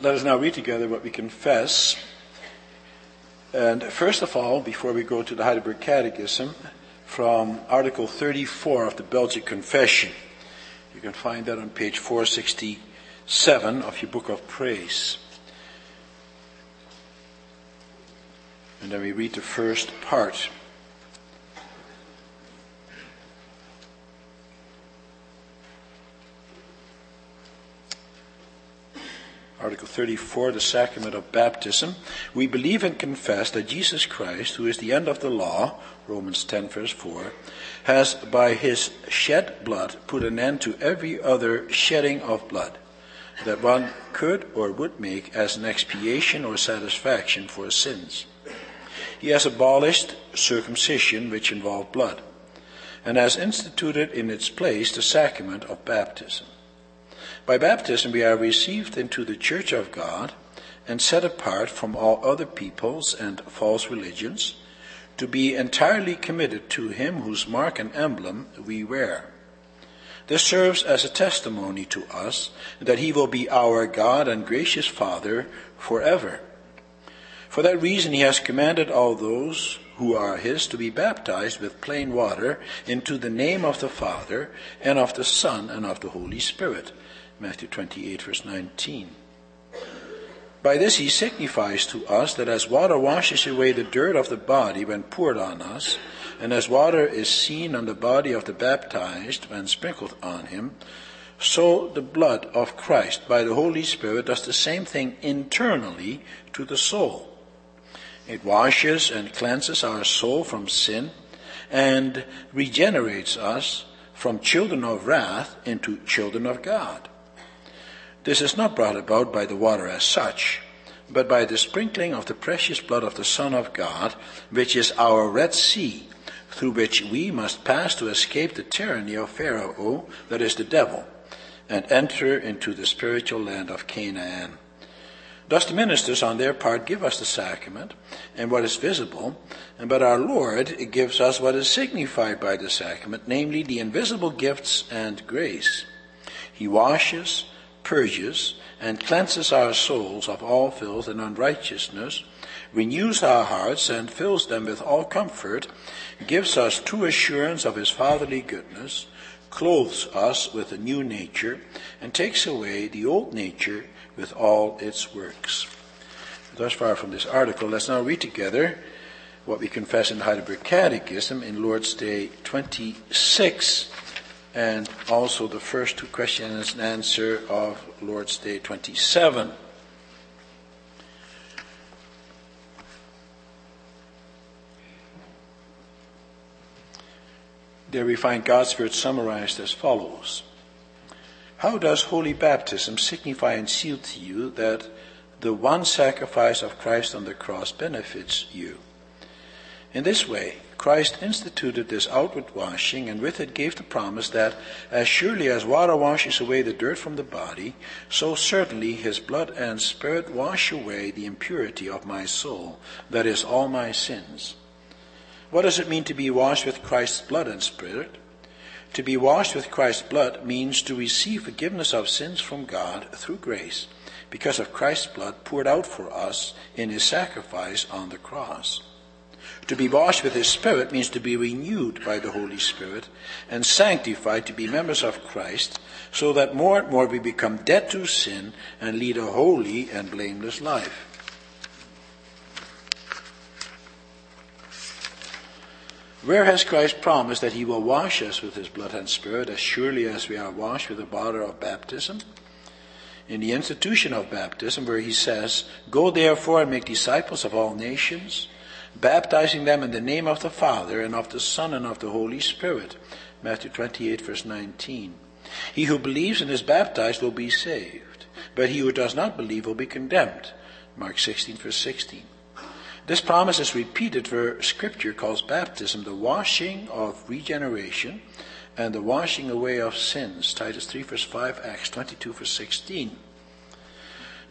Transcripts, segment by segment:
Let us now read together what we confess. And first of all, before we go to the Heidelberg Catechism, from Article 34 of the Belgic Confession. You can find that on page 467 of your Book of Praise. And then we read the first part. Article 34, the sacrament of baptism. We believe and confess that Jesus Christ, who is the end of the law, Romans 10 verse 4, has by his shed blood put an end to every other shedding of blood that one could or would make as an expiation or satisfaction for sins. He has abolished circumcision which involved blood and has instituted in its place the sacrament of baptism. By baptism, we are received into the church of God and set apart from all other peoples and false religions to be entirely committed to Him whose mark and emblem we wear. This serves as a testimony to us that He will be our God and gracious Father forever. For that reason, He has commanded all those who are His to be baptized with plain water into the name of the Father and of the Son and of the Holy Spirit Matthew 28, verse 19. By this he signifies to us that as water washes away the dirt of the body when poured on us, and as water is seen on the body of the baptized when sprinkled on him, so the blood of Christ by the Holy Spirit does the same thing internally to the soul. It washes and cleanses our soul from sin and regenerates us from children of wrath into children of God. This is not brought about by the water as such, but by the sprinkling of the precious blood of the Son of God, which is our Red Sea, through which we must pass to escape the tyranny of Pharaoh, that is the devil, and enter into the spiritual land of Canaan. Thus the ministers on their part give us the sacrament and what is visible, but our Lord gives us what is signified by the sacrament, namely the invisible gifts and grace. He washes, purges and cleanses our souls of all filth and unrighteousness, renews our hearts and fills them with all comfort, gives us true assurance of his fatherly goodness, clothes us with a new nature, and takes away the old nature with all its works. Thus far from this article, let's now read together what we confess in the Heidelberg Catechism in Lord's Day 26 and also the first two questions and answer of Lord's Day 27. There we find God's Word summarized as follows. How does holy baptism signify and seal to you that the one sacrifice of Christ on the cross benefits you? In this way, Christ instituted this outward washing, and with it gave the promise that as surely as water washes away the dirt from the body, so certainly his blood and spirit wash away the impurity of my soul, that is, all my sins. What does it mean to be washed with Christ's blood and spirit? To be washed with Christ's blood means to receive forgiveness of sins from God through grace, because of Christ's blood poured out for us in his sacrifice on the cross. To be washed with His Spirit means to be renewed by the Holy Spirit and sanctified to be members of Christ so that more and more we become dead to sin and lead a holy and blameless life. Where has Christ promised that he will wash us with his blood and spirit as surely as we are washed with the water of baptism? In the institution of baptism, where he says, Go therefore and make disciples of all nations, baptizing them in the name of the Father and of the Son and of the Holy Spirit. Matthew 28 verse 19. He who believes and is baptized will be saved, but he who does not believe will be condemned. Mark 16 verse 16. This promise is repeated where scripture calls baptism the washing of regeneration and the washing away of sins. Titus 3 verse 5, Acts 22 verse 16.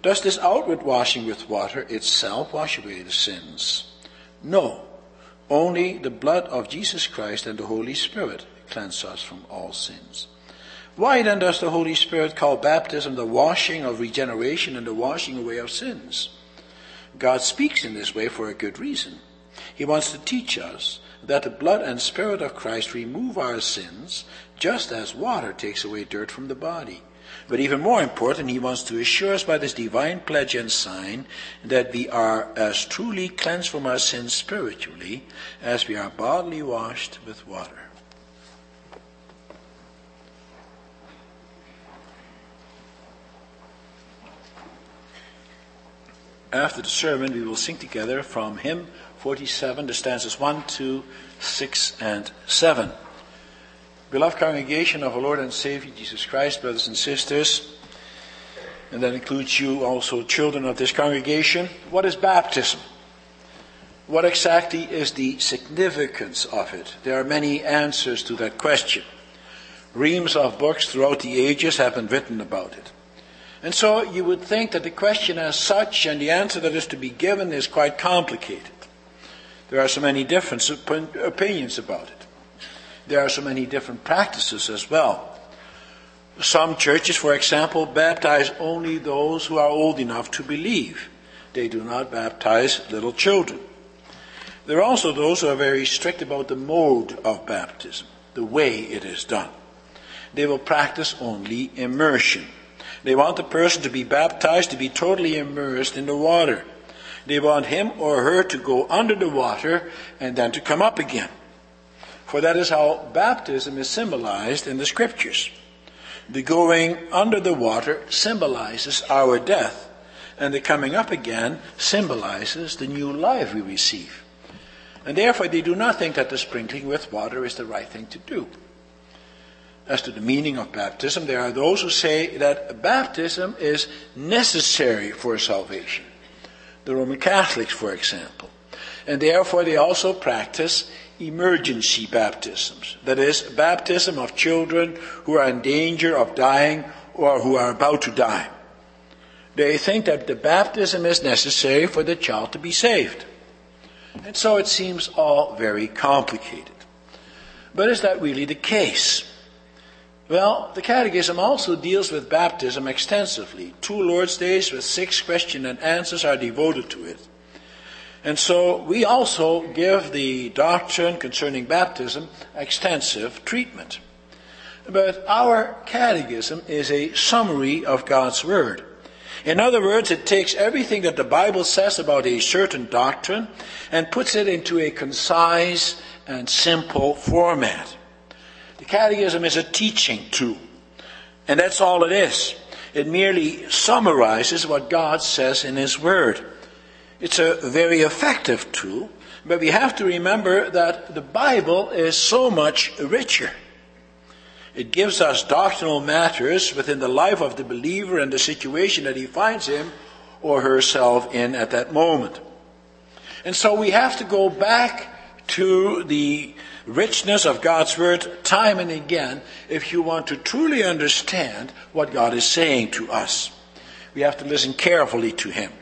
Does this outward washing with water itself wash away the sins? No, only the blood of Jesus Christ and the Holy Spirit cleanse us from all sins. Why then does the Holy Spirit call baptism the washing of regeneration and the washing away of sins? God speaks in this way for a good reason. He wants to teach us that the blood and spirit of Christ remove our sins just as water takes away dirt from the body. But even more important, he wants to assure us by this divine pledge and sign that we are as truly cleansed from our sins spiritually as we are bodily washed with water. After the sermon, we will sing together from hymn 47, the stanzas 1, 2, 6, and 7. Beloved congregation of our Lord and Savior Jesus Christ, brothers and sisters, and that includes you also, children of this congregation, what is baptism? What exactly is the significance of it? There are many answers to that question. Reams of books throughout the ages have been written about it. And so you would think that the question as such and the answer that is to be given is quite complicated. There are so many different opinions about it. There are so many different practices as well. Some churches, for example, baptize only those who are old enough to believe. They do not baptize little children. There are also those who are very strict about the mode of baptism, the way it is done. They will practice only immersion. They want the person to be baptized to be totally immersed in the water. They want him or her to go under the water and then to come up again. For that is how baptism is symbolized in the scriptures. The going under the water symbolizes our death, and the coming up again symbolizes the new life we receive. And therefore, they do not think that the sprinkling with water is the right thing to do as to the meaning of baptism, there are those who say that baptism is necessary for salvation. The Roman Catholics, for example. And therefore, they also practice emergency baptisms. That is, baptism of children who are in danger of dying or who are about to die. They think that the baptism is necessary for the child to be saved. And so it seems all very complicated. But is that really the case? Well, the Catechism also deals with baptism extensively. Two Lord's Days with six questions and answers are devoted to it. And so we also give the doctrine concerning baptism extensive treatment. But our catechism is a summary of God's Word. In other words, it takes everything that the Bible says about a certain doctrine and puts it into a concise and simple format. The catechism is a teaching tool. And that's all it is. It merely summarizes what God says in His Word. It's a very effective tool, but we have to remember that the Bible is so much richer. It gives us doctrinal matters within the life of the believer and the situation that he finds him or herself in at that moment. And so we have to go back to the richness of God's Word time and again if you want to truly understand what God is saying to us. We have to listen carefully to Him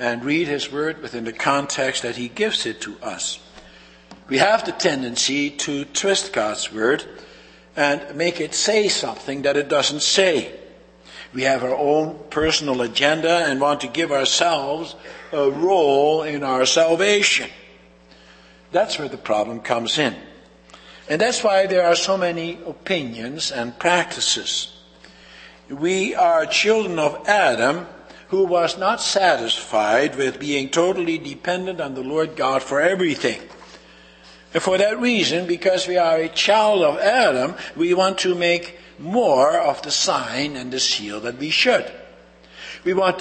and read His Word within the context that He gives it to us. We have the tendency to twist God's Word and make it say something that it doesn't say. We have our own personal agenda and want to give ourselves a role in our salvation. That's where the problem comes in. And that's why there are so many opinions and practices. We are children of Adam who was not satisfied with being totally dependent on the Lord God for everything. And for that reason, because we are a child of Adam, we want to make more of the sign and the seal that we should. We want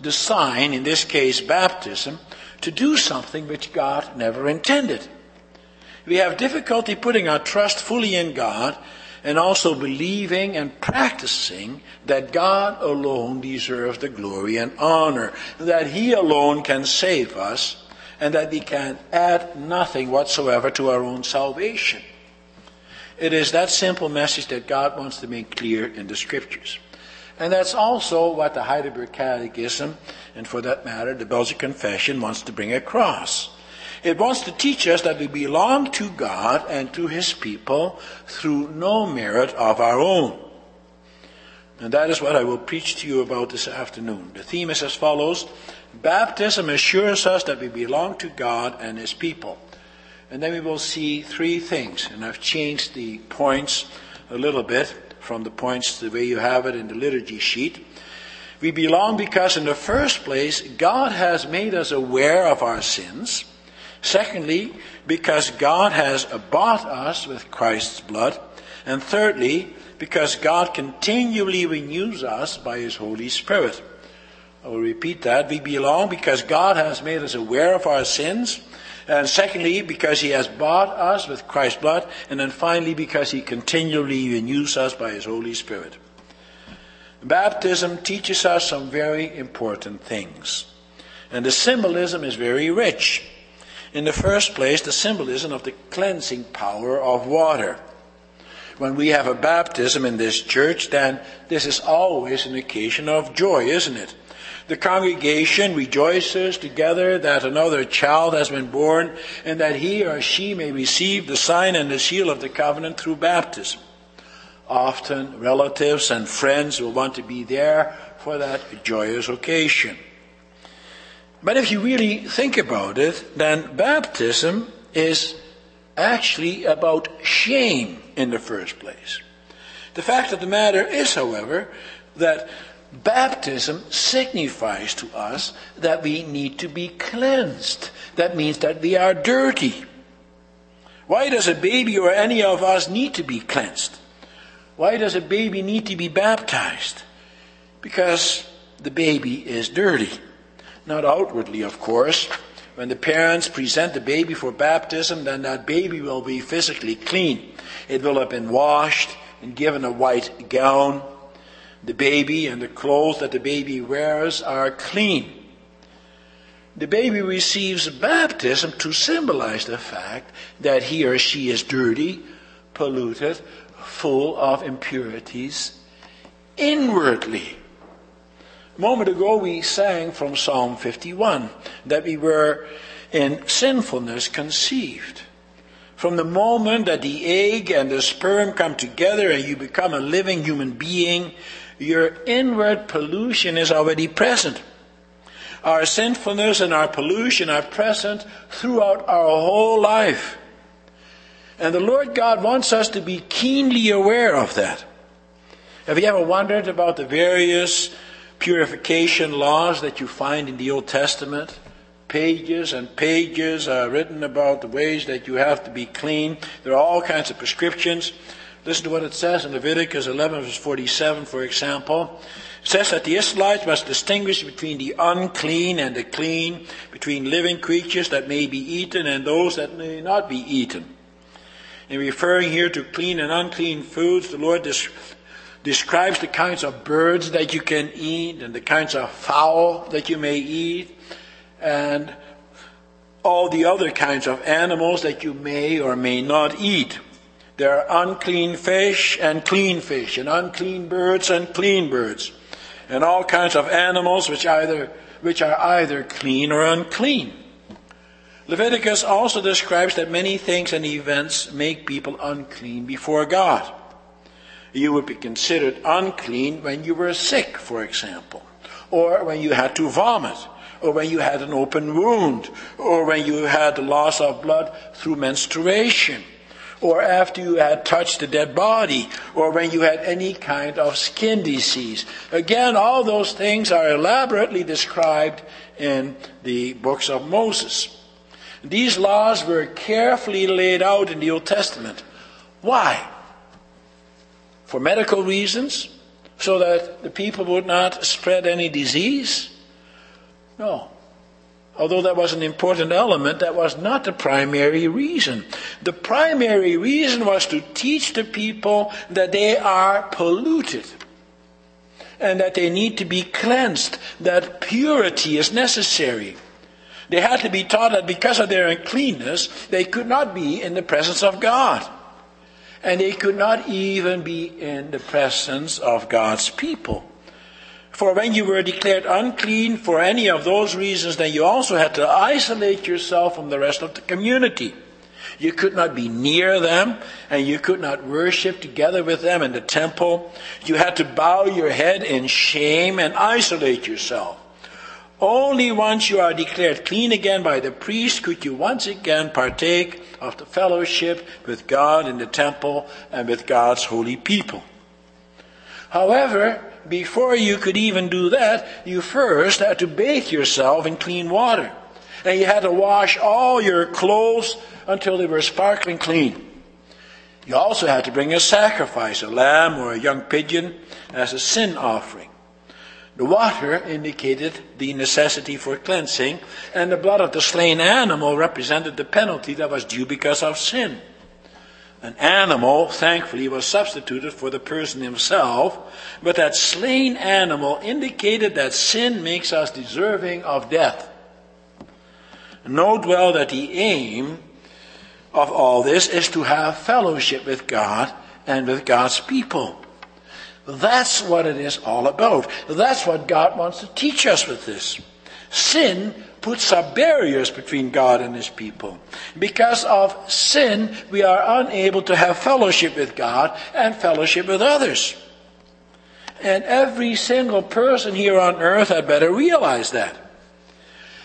the sign, in this case baptism, to do something which God never intended. We have difficulty putting our trust fully in God and also believing and practicing that God alone deserves the glory and honor, that He alone can save us, and that we can add nothing whatsoever to our own salvation. It is that simple message that God wants to make clear in the Scriptures. And that's also what the Heidelberg Catechism, and for that matter, the Belgic Confession, wants to bring across. It wants to teach us that we belong to God and to His people through no merit of our own. And that is what I will preach to you about this afternoon. The theme is as follows Baptism assures us that we belong to God and His people. And then we will see three things. And I've changed the points a little bit from the points the way you have it in the liturgy sheet. We belong because, in the first place, God has made us aware of our sins. Secondly, because God has bought us with Christ's blood. And thirdly, because God continually renews us by His Holy Spirit. I will repeat that. We belong because God has made us aware of our sins. And secondly, because He has bought us with Christ's blood. And then finally, because He continually renews us by His Holy Spirit. Baptism teaches us some very important things. And the symbolism is very rich. In the first place, the symbolism of the cleansing power of water. When we have a baptism in this church, then this is always an occasion of joy, isn't it? The congregation rejoices together that another child has been born and that he or she may receive the sign and the seal of the covenant through baptism. Often relatives and friends will want to be there for that joyous occasion. But if you really think about it, then baptism is actually about shame in the first place. The fact of the matter is, however, that baptism signifies to us that we need to be cleansed. That means that we are dirty. Why does a baby or any of us need to be cleansed? Why does a baby need to be baptized? Because the baby is dirty. Not outwardly, of course. When the parents present the baby for baptism, then that baby will be physically clean. It will have been washed and given a white gown. The baby and the clothes that the baby wears are clean. The baby receives baptism to symbolize the fact that he or she is dirty, polluted, full of impurities inwardly. Moment ago, we sang from Psalm 51 that we were in sinfulness conceived. From the moment that the egg and the sperm come together and you become a living human being, your inward pollution is already present. Our sinfulness and our pollution are present throughout our whole life. And the Lord God wants us to be keenly aware of that. Have you ever wondered about the various purification laws that you find in the Old Testament. Pages and pages are written about the ways that you have to be clean. There are all kinds of prescriptions. Listen to what it says in Leviticus 11, verse 47, for example. It says that the Israelites must distinguish between the unclean and the clean, between living creatures that may be eaten and those that may not be eaten. In referring here to clean and unclean foods, the Lord describes the kinds of birds that you can eat and the kinds of fowl that you may eat and all the other kinds of animals that you may or may not eat. There are unclean fish and clean fish, and unclean birds and clean birds, and all kinds of animals which either which are either clean or unclean. Leviticus also describes that many things and events make people unclean before God you would be considered unclean when you were sick, for example, or when you had to vomit, or when you had an open wound, or when you had loss of blood through menstruation, or after you had touched a dead body, or when you had any kind of skin disease. Again, all those things are elaborately described in the books of Moses. These laws were carefully laid out in the Old Testament. Why? For medical reasons, so that the people would not spread any disease? No. Although that was an important element, that was not the primary reason. The primary reason was to teach the people that they are polluted and that they need to be cleansed, that purity is necessary. They had to be taught that because of their uncleanness, they could not be in the presence of God and they could not even be in the presence of God's people. For when you were declared unclean for any of those reasons, then you also had to isolate yourself from the rest of the community. You could not be near them, and you could not worship together with them in the temple. You had to bow your head in shame and isolate yourself. Only once you are declared clean again by the priest could you once again partake of the fellowship with God in the temple and with God's holy people. However, before you could even do that, you first had to bathe yourself in clean water. And you had to wash all your clothes until they were sparkling clean. You also had to bring a sacrifice, a lamb or a young pigeon, as a sin offering. The water indicated the necessity for cleansing, and the blood of the slain animal represented the penalty that was due because of sin. An animal, thankfully, was substituted for the person himself, but that slain animal indicated that sin makes us deserving of death. Note well that the aim of all this is to have fellowship with God and with God's people. That's what it is all about. That's what God wants to teach us with this. Sin puts up barriers between God and his people. Because of sin, we are unable to have fellowship with God and fellowship with others. And every single person here on earth had better realize that.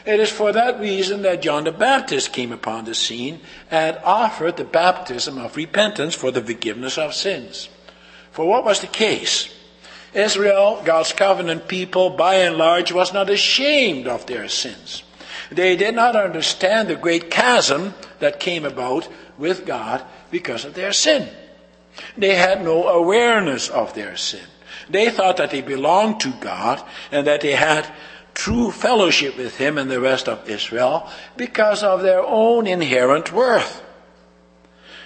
It is for that reason that John the Baptist came upon the scene and offered the baptism of repentance for the forgiveness of sins. For what was the case? Israel, God's covenant people, by and large, was not ashamed of their sins. They did not understand the great chasm that came about with God because of their sin. They had no awareness of their sin. They thought that they belonged to God and that they had true fellowship with Him and the rest of Israel because of their own inherent worth.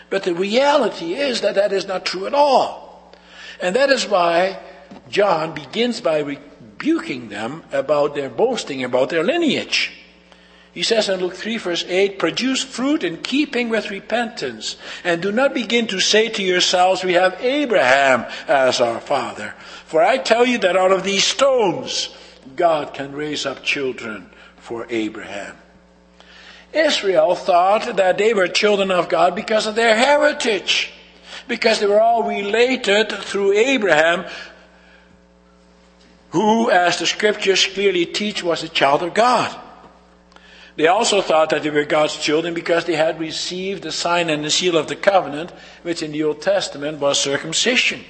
But the reality is that that is not true at all. And that is why John begins by rebuking them about their boasting about their lineage. He says in Luke 3 verse 8, produce fruit in keeping with repentance, and do not begin to say to yourselves, we have Abraham as our father. For I tell you that out of these stones, God can raise up children for Abraham. Israel thought that they were children of God because of their heritage because they were all related through Abraham, who, as the scriptures clearly teach, was a child of God. They also thought that they were God's children because they had received the sign and the seal of the covenant, which in the Old Testament was circumcision.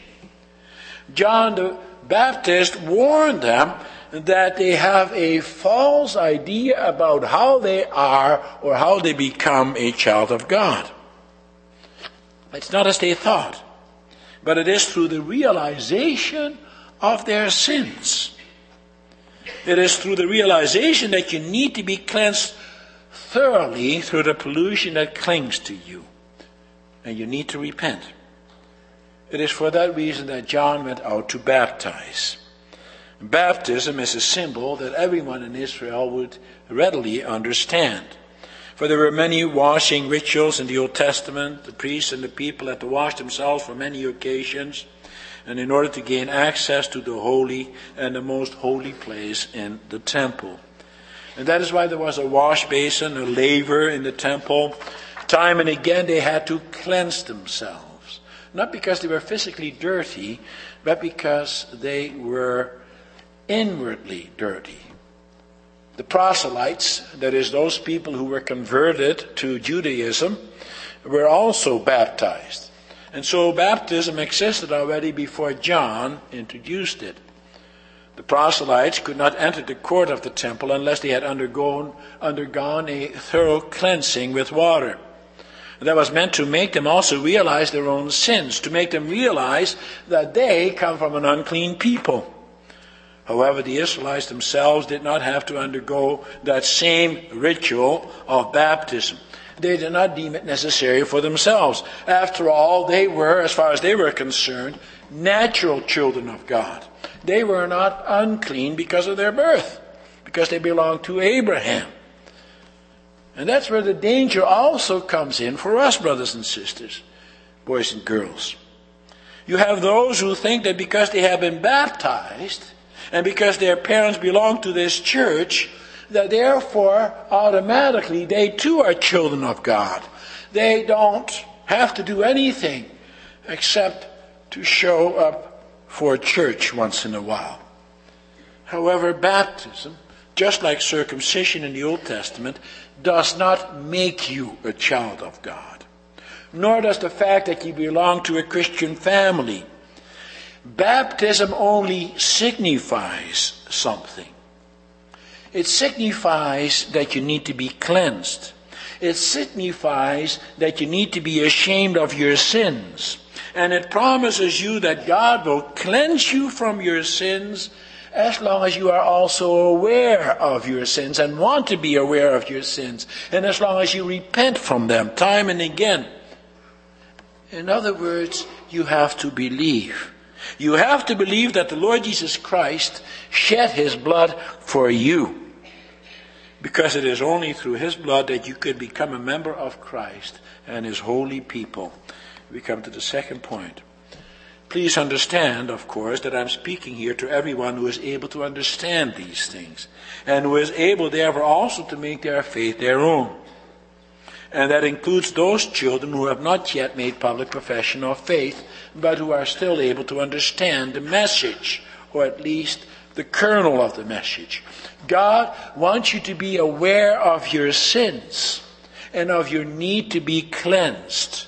John the Baptist warned them that they have a false idea about how they are or how they become a child of God. It's not as they thought, but it is through the realization of their sins. It is through the realization that you need to be cleansed thoroughly through the pollution that clings to you. And you need to repent. It is for that reason that John went out to baptize. Baptism is a symbol that everyone in Israel would readily understand. For there were many washing rituals in the Old Testament. The priests and the people had to wash themselves for many occasions, and in order to gain access to the holy and the most holy place in the temple. And that is why there was a wash basin, a laver in the temple. Time and again they had to cleanse themselves. Not because they were physically dirty, but because they were inwardly dirty. The proselytes, that is, those people who were converted to Judaism, were also baptized. And so baptism existed already before John introduced it. The proselytes could not enter the court of the temple unless they had undergone, undergone a thorough cleansing with water. That was meant to make them also realize their own sins, to make them realize that they come from an unclean people. However, the Israelites themselves did not have to undergo that same ritual of baptism. They did not deem it necessary for themselves. After all, they were, as far as they were concerned, natural children of God. They were not unclean because of their birth, because they belonged to Abraham. And that's where the danger also comes in for us, brothers and sisters, boys and girls. You have those who think that because they have been baptized, and because their parents belong to this church, that therefore automatically they too are children of God. They don't have to do anything except to show up for church once in a while. However, baptism, just like circumcision in the Old Testament, does not make you a child of God. Nor does the fact that you belong to a Christian family. Baptism only signifies something. It signifies that you need to be cleansed. It signifies that you need to be ashamed of your sins. And it promises you that God will cleanse you from your sins as long as you are also aware of your sins and want to be aware of your sins, and as long as you repent from them time and again. In other words, you have to believe. You have to believe that the Lord Jesus Christ shed his blood for you. Because it is only through his blood that you could become a member of Christ and his holy people. We come to the second point. Please understand, of course, that I'm speaking here to everyone who is able to understand these things and who is able, therefore, also to make their faith their own. And that includes those children who have not yet made public profession of faith, but who are still able to understand the message, or at least the kernel of the message. God wants you to be aware of your sins and of your need to be cleansed.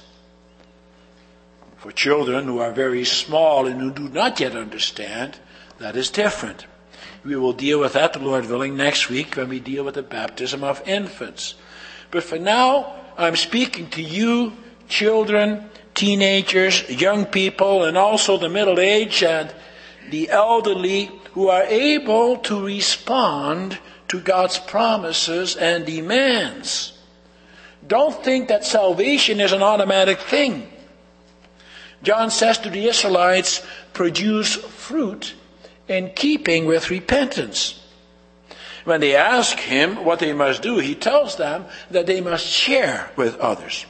For children who are very small and who do not yet understand, that is different. We will deal with that, the Lord willing, next week when we deal with the baptism of infants. But for now, I'm speaking to you, children, teenagers, young people, and also the middle aged and the elderly who are able to respond to God's promises and demands. Don't think that salvation is an automatic thing. John says to the Israelites, produce fruit in keeping with repentance. When they ask him what they must do, he tells them that they must share with others.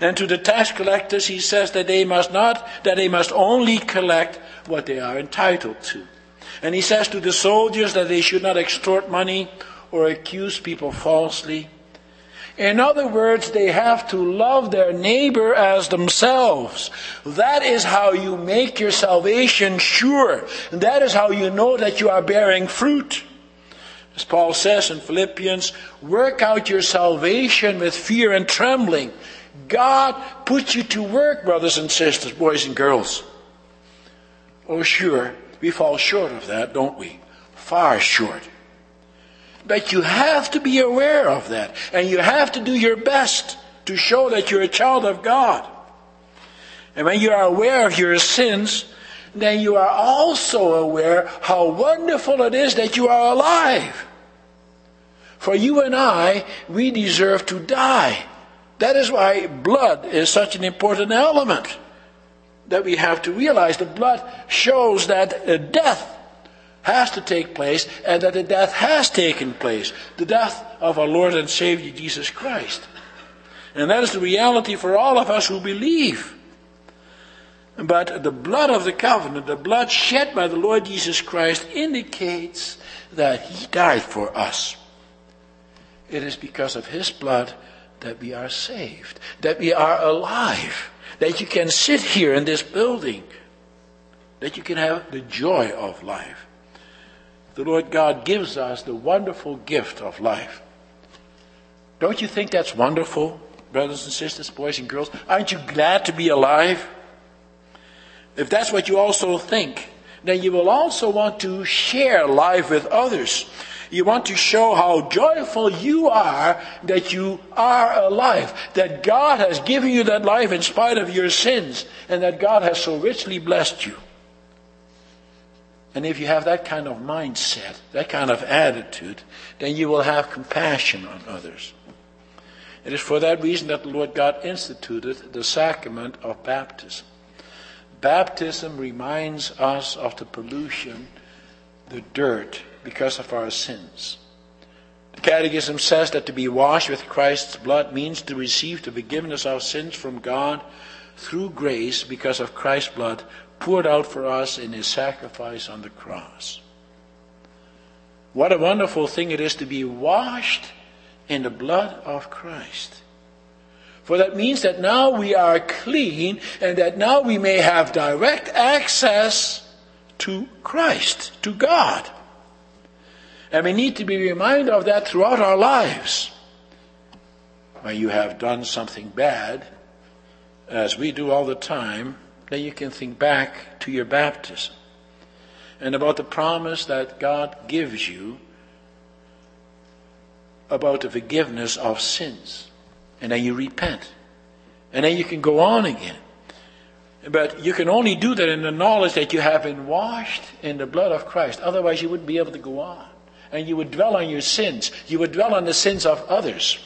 And to the tax collectors, he says that they must not, that they must only collect what they are entitled to. And he says to the soldiers that they should not extort money or accuse people falsely. In other words, they have to love their neighbor as themselves. That is how you make your salvation sure. That is how you know that you are bearing fruit. As Paul says in Philippians, work out your salvation with fear and trembling. God puts you to work, brothers and sisters, boys and girls. Oh, sure, we fall short of that, don't we? Far short. But you have to be aware of that. And you have to do your best to show that you're a child of God. And when you are aware of your sins, then you are also aware how wonderful it is that you are alive. For you and I, we deserve to die. That is why blood is such an important element that we have to realize. The blood shows that death has to take place and that the death has taken place. The death of our Lord and Savior Jesus Christ. And that is the reality for all of us who believe. But the blood of the covenant, the blood shed by the Lord Jesus Christ, indicates that He died for us. It is because of His blood that we are saved, that we are alive, that you can sit here in this building, that you can have the joy of life the Lord God gives us the wonderful gift of life. Don't you think that's wonderful, brothers and sisters, boys and girls? Aren't you glad to be alive? If that's what you also think, then you will also want to share life with others. You want to show how joyful you are that you are alive, that God has given you that life in spite of your sins, and that God has so richly blessed you. And if you have that kind of mindset, that kind of attitude, then you will have compassion on others. It is for that reason that the Lord God instituted the sacrament of baptism. Baptism reminds us of the pollution, the dirt, because of our sins. The Catechism says that to be washed with Christ's blood means to receive the forgiveness of our sins from God through grace because of Christ's blood poured out for us in his sacrifice on the cross. What a wonderful thing it is to be washed in the blood of Christ. For that means that now we are clean and that now we may have direct access to Christ, to God. And we need to be reminded of that throughout our lives. When you have done something bad, as we do all the time, then you can think back to your baptism and about the promise that God gives you about the forgiveness of sins. And then you repent. And then you can go on again. But you can only do that in the knowledge that you have been washed in the blood of Christ. Otherwise, you wouldn't be able to go on. And you would dwell on your sins. You would dwell on the sins of others.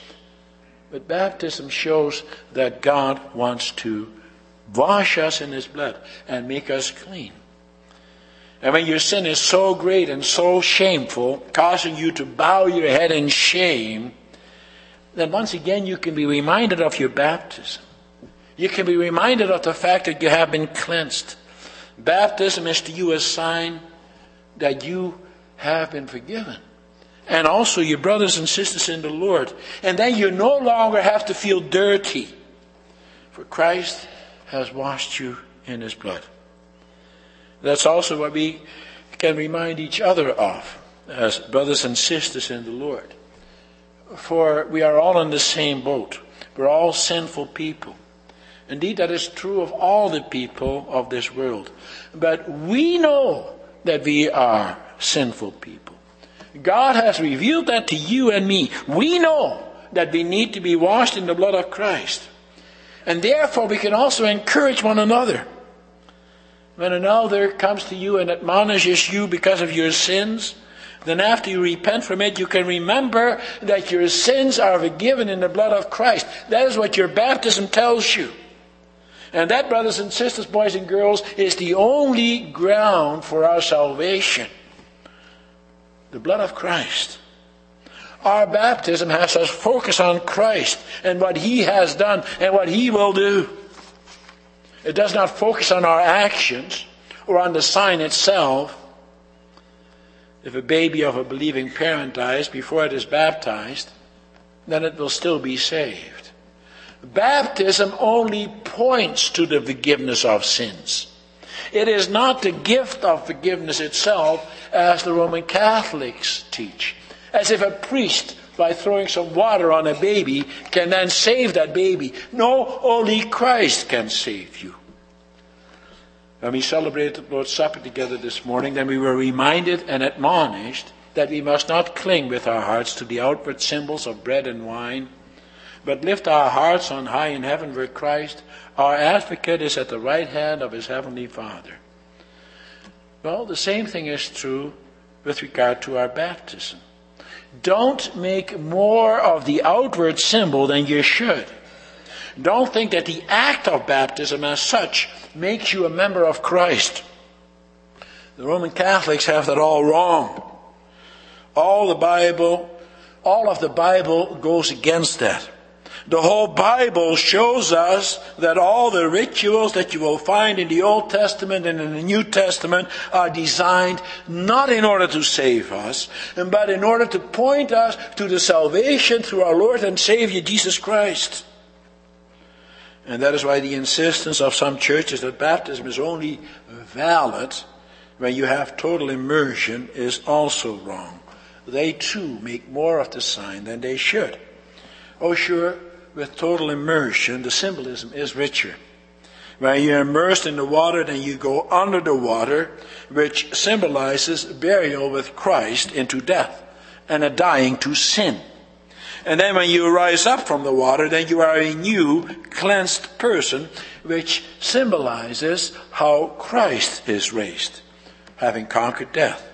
But baptism shows that God wants to wash us in His blood and make us clean. And when your sin is so great and so shameful, causing you to bow your head in shame, then once again you can be reminded of your baptism. You can be reminded of the fact that you have been cleansed. Baptism is to you a sign that you have been forgiven. And also your brothers and sisters in the Lord. And then you no longer have to feel dirty. For Christ has washed you in his blood. That's also what we can remind each other of as brothers and sisters in the Lord. For we are all in the same boat. We're all sinful people. Indeed, that is true of all the people of this world. But we know that we are sinful people. God has revealed that to you and me. We know that we need to be washed in the blood of Christ. And therefore, we can also encourage one another. When another comes to you and admonishes you because of your sins, then after you repent from it, you can remember that your sins are forgiven in the blood of Christ. That is what your baptism tells you. And that, brothers and sisters, boys and girls, is the only ground for our salvation. The blood of Christ. Our baptism has us focus on Christ and what He has done and what He will do. It does not focus on our actions or on the sign itself. If a baby of a believing parent dies before it is baptized, then it will still be saved. Baptism only points to the forgiveness of sins. It is not the gift of forgiveness itself, as the Roman Catholics teach. As if a priest by throwing some water on a baby can then save that baby. No, only Christ can save you. When we celebrated the Lord's Supper together this morning, then we were reminded and admonished that we must not cling with our hearts to the outward symbols of bread and wine, but lift our hearts on high in heaven where Christ, our advocate, is at the right hand of his heavenly Father. Well, the same thing is true with regard to our baptism. Don't make more of the outward symbol than you should. Don't think that the act of baptism as such makes you a member of Christ. The Roman Catholics have that all wrong. All the Bible, all of the Bible goes against that. The whole Bible shows us that all the rituals that you will find in the Old Testament and in the New Testament are designed not in order to save us, but in order to point us to the salvation through our Lord and Savior Jesus Christ. And that is why the insistence of some churches that baptism is only valid when you have total immersion is also wrong. They too make more of the sign than they should. Oh, sure, with total immersion, the symbolism is richer. When you're immersed in the water, then you go under the water, which symbolizes burial with Christ into death and a dying to sin. And then when you rise up from the water, then you are a new, cleansed person, which symbolizes how Christ is raised, having conquered death.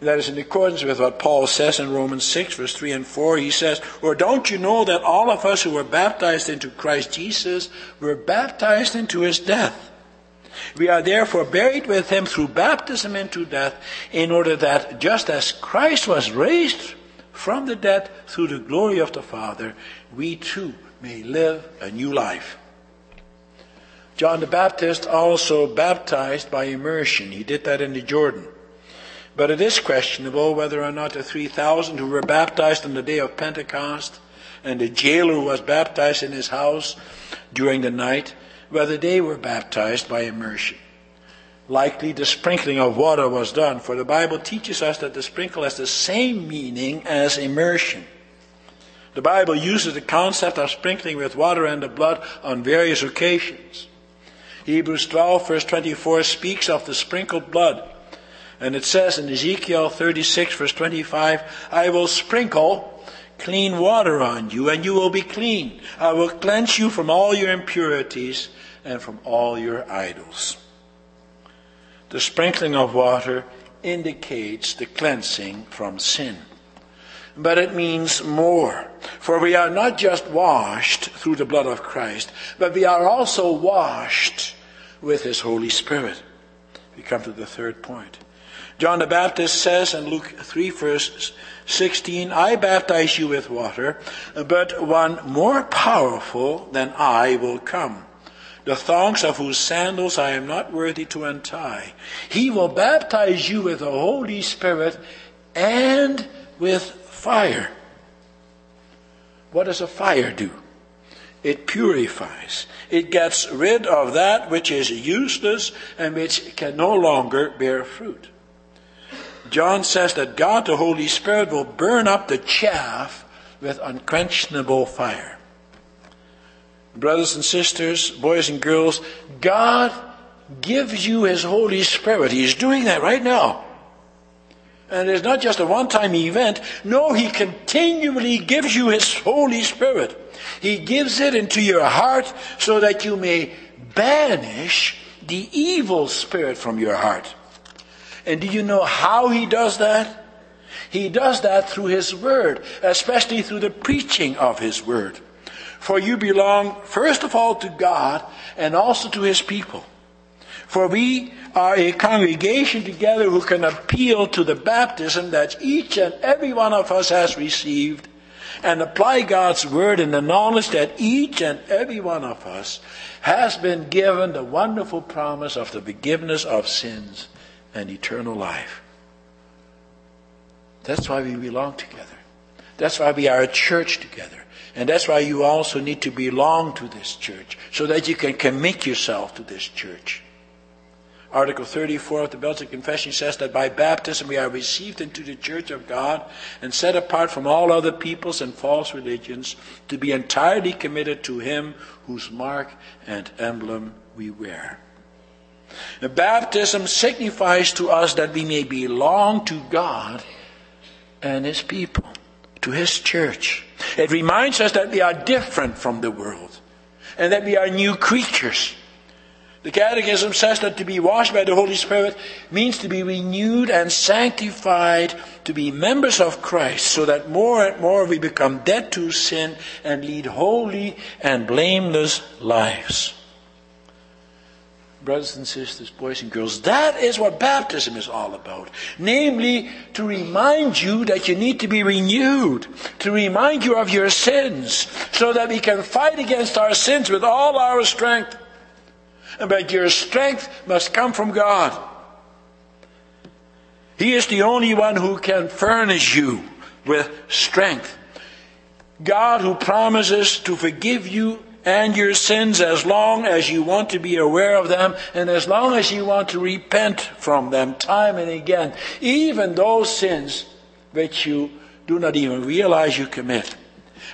That is in accordance with what Paul says in Romans 6, verse 3 and 4. He says, Or don't you know that all of us who were baptized into Christ Jesus were baptized into his death? We are therefore buried with him through baptism into death, in order that just as Christ was raised from the dead through the glory of the Father, we too may live a new life. John the Baptist also baptized by immersion. He did that in the Jordan. But it is questionable whether or not the 3,000 who were baptized on the day of Pentecost and the jailer who was baptized in his house during the night, whether they were baptized by immersion. Likely the sprinkling of water was done, for the Bible teaches us that the sprinkle has the same meaning as immersion. The Bible uses the concept of sprinkling with water and the blood on various occasions. Hebrews 12 verse 24 speaks of the sprinkled blood. And it says in Ezekiel 36 verse 25, I will sprinkle clean water on you and you will be clean. I will cleanse you from all your impurities and from all your idols. The sprinkling of water indicates the cleansing from sin but it means more. For we are not just washed through the blood of Christ, but we are also washed with His Holy Spirit. We come to the third point. John the Baptist says in Luke 3 verse 16, I baptize you with water, but one more powerful than I will come. The thongs of whose sandals I am not worthy to untie. He will baptize you with the Holy Spirit and with fire. What does a fire do? It purifies. It gets rid of that which is useless and which can no longer bear fruit. John says that God, the Holy Spirit, will burn up the chaff with unquenchable fire. Brothers and sisters, boys and girls, God gives you His Holy Spirit. He's doing that right now. And it's not just a one time event. No, He continually gives you His Holy Spirit. He gives it into your heart so that you may banish the evil spirit from your heart. And do you know how He does that? He does that through His Word, especially through the preaching of His Word. For you belong, first of all, to God and also to His people. For we are a congregation together who can appeal to the baptism that each and every one of us has received and apply God's word in the knowledge that each and every one of us has been given the wonderful promise of the forgiveness of sins and eternal life. That's why we belong together. That's why we are a church together. And that's why you also need to belong to this church, so that you can commit yourself to this church. Article 34 of the Belgian Confession says that by baptism we are received into the church of God and set apart from all other peoples and false religions to be entirely committed to Him whose mark and emblem we wear. The baptism signifies to us that we may belong to God and His people, to His church. It reminds us that we are different from the world and that we are new creatures the Catechism says that to be washed by the Holy Spirit means to be renewed and sanctified to be members of Christ, so that more and more we become dead to sin and lead holy and blameless lives. Brothers and sisters, boys and girls, that is what baptism is all about. Namely, to remind you that you need to be renewed, to remind you of your sins, so that we can fight against our sins with all our strength but your strength must come from God. He is the only one who can furnish you with strength. God who promises to forgive you and your sins as long as you want to be aware of them and as long as you want to repent from them time and again, even those sins which you do not even realize you commit.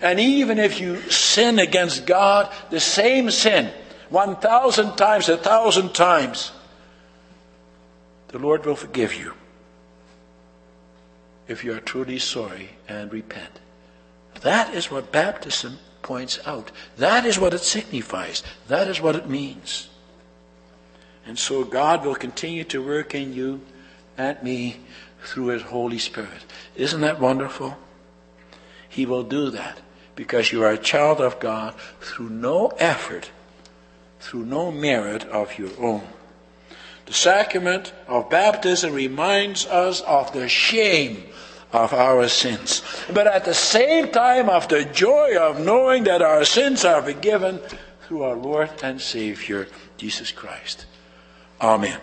And even if you sin against God, the same sin, 1,000 times, a thousand times, the Lord will forgive you if you are truly sorry and repent. That is what baptism points out. That is what it signifies. That is what it means. And so God will continue to work in you and me through His Holy Spirit. Isn't that wonderful? He will do that because you are a child of God through no effort through no merit of your own. The sacrament of baptism reminds us of the shame of our sins. But at the same time, of the joy of knowing that our sins are forgiven through our Lord and Savior, Jesus Christ. Amen.